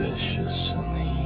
vicious in the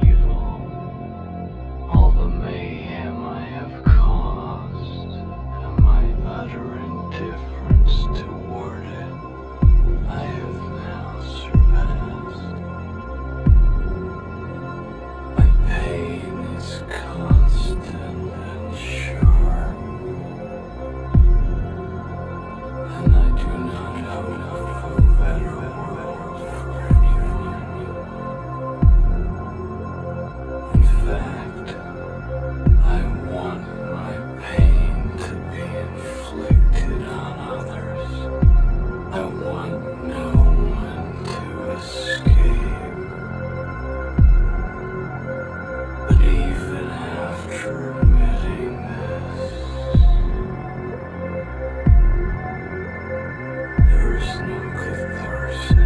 person, good.